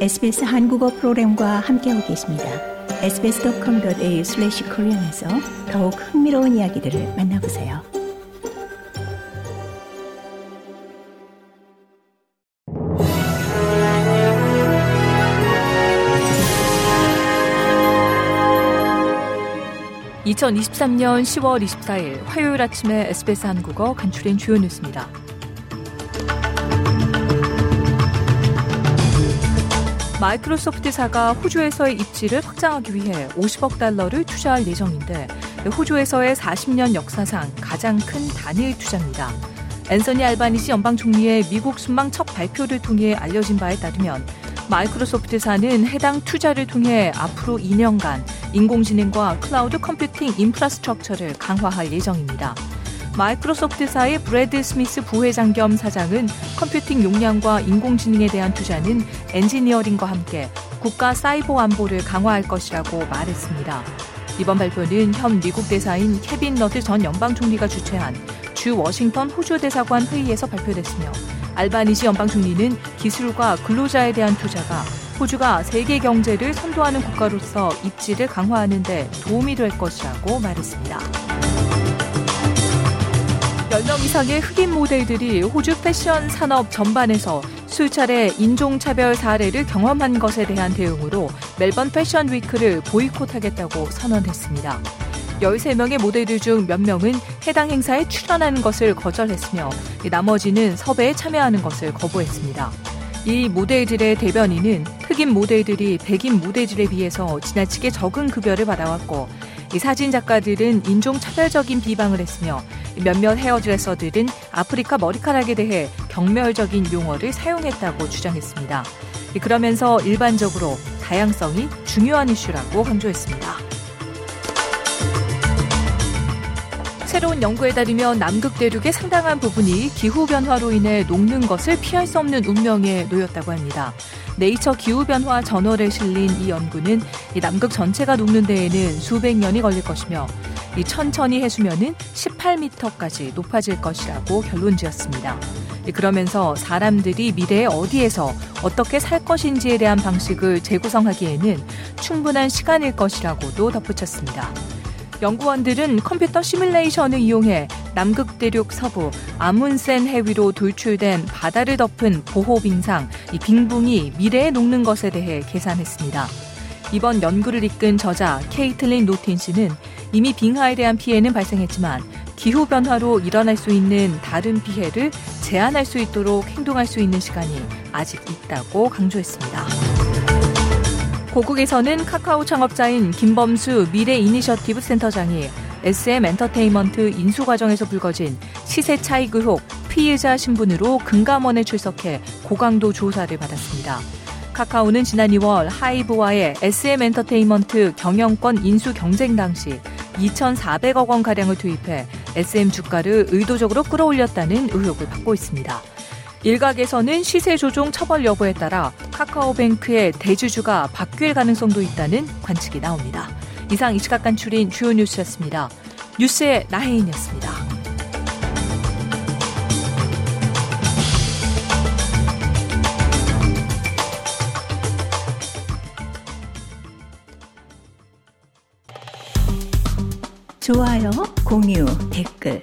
SBS 한국어 프로그램과 함께하고 계십니다. sbs.com.au/korean에서 더욱 흥미로운 이야기들을 만나보세요. (2023년 10월 24일) 화요일 아침에 SBS 한국어 간추린 주요 뉴스입니다. 마이크로소프트사가 호주에서의 입지를 확장하기 위해 50억 달러를 투자할 예정인데 호주에서의 40년 역사상 가장 큰 단일 투자입니다. 앤서니 알바니시 연방 총리의 미국 순방 첫 발표를 통해 알려진 바에 따르면 마이크로소프트사는 해당 투자를 통해 앞으로 2년간 인공지능과 클라우드 컴퓨팅 인프라스트럭처를 강화할 예정입니다. 마이크로소프트사의 브래드 스미스 부회장 겸 사장은 컴퓨팅 용량과 인공지능에 대한 투자는 엔지니어링과 함께 국가 사이버 안보를 강화할 것이라고 말했습니다. 이번 발표는 현 미국 대사인 케빈 러드 전 연방 총리가 주최한 주 워싱턴 호주 대사관 회의에서 발표됐으며 알바니시 연방 총리는 기술과 근로자에 대한 투자가 호주가 세계 경제를 선도하는 국가로서 입지를 강화하는 데 도움이 될 것이라고 말했습니다. 10명 이상의 흑인 모델들이 호주 패션 산업 전반에서 수차례 인종차별 사례를 경험한 것에 대한 대응으로 멜번 패션 위크를 보이콧하겠다고 선언했습니다. 13명의 모델들 중 몇 명은 해당 행사에 출연하는 것을 거절했으며 나머지는 섭외에 참여하는 것을 거부했습니다. 이 모델들의 대변인은 흑인 모델들이 백인 모델들에 비해서 지나치게 적은 급여를 받아왔고 이 사진 작가들은 인종 차별적인 비방을 했으며 몇몇 헤어드레서들은 아프리카 머리카락에 대해 경멸적인 용어를 사용했다고 주장했습니다. 그러면서 일반적으로 다양성이 중요한 이슈라고 강조했습니다. 새로운 연구에 따르면 남극 대륙의 상당한 부분이 기후 변화로 인해 녹는 것을 피할 수 없는 운명에 놓였다고 합니다. 네이처 기후변화 저널에 실린 이 연구는 이 남극 전체가 녹는 데에는 수백 년이 걸릴 것이며 이 천천히 해수면은 18m까지 높아질 것이라고 결론 지었습니다. 그러면서 사람들이 미래에 어디에서 어떻게 살 것인지에 대한 방식을 재구성하기에는 충분한 시간일 것이라고도 덧붙였습니다. 연구원들은 컴퓨터 시뮬레이션을 이용해 남극 대륙 서부 아문센 해위로 돌출된 바다를 덮은 보호 빙상, 이 빙붕이 미래에 녹는 것에 대해 계산했습니다. 이번 연구를 이끈 저자 케이틀린 노틴 씨는 이미 빙하에 대한 피해는 발생했지만 기후 변화로 일어날 수 있는 다른 피해를 제한할 수 있도록 행동할 수 있는 시간이 아직 있다고 강조했습니다. 고국에서는 카카오 창업자인 김범수 미래 이니셔티브 센터장이 SM 엔터테인먼트 인수 과정에서 불거진 시세 차익 의혹 피의자 신분으로 금감원에 출석해 고강도 조사를 받았습니다. 카카오는 지난 2월 하이브와의 SM 엔터테인먼트 경영권 인수 경쟁 당시 2,400억 원 가량을 투입해 SM 주가를 의도적으로 끌어올렸다는 의혹을 받고 있습니다. 일각에서는 시세 조종 처벌 여부에 따라 카카오뱅크의 대주주가 바뀔 가능성도 있다는 관측이 나옵니다. 이상 이 시각 간출인 주요 뉴스였습니다. 뉴스의 나혜인이었습니다. 좋아요, 공유, 댓글,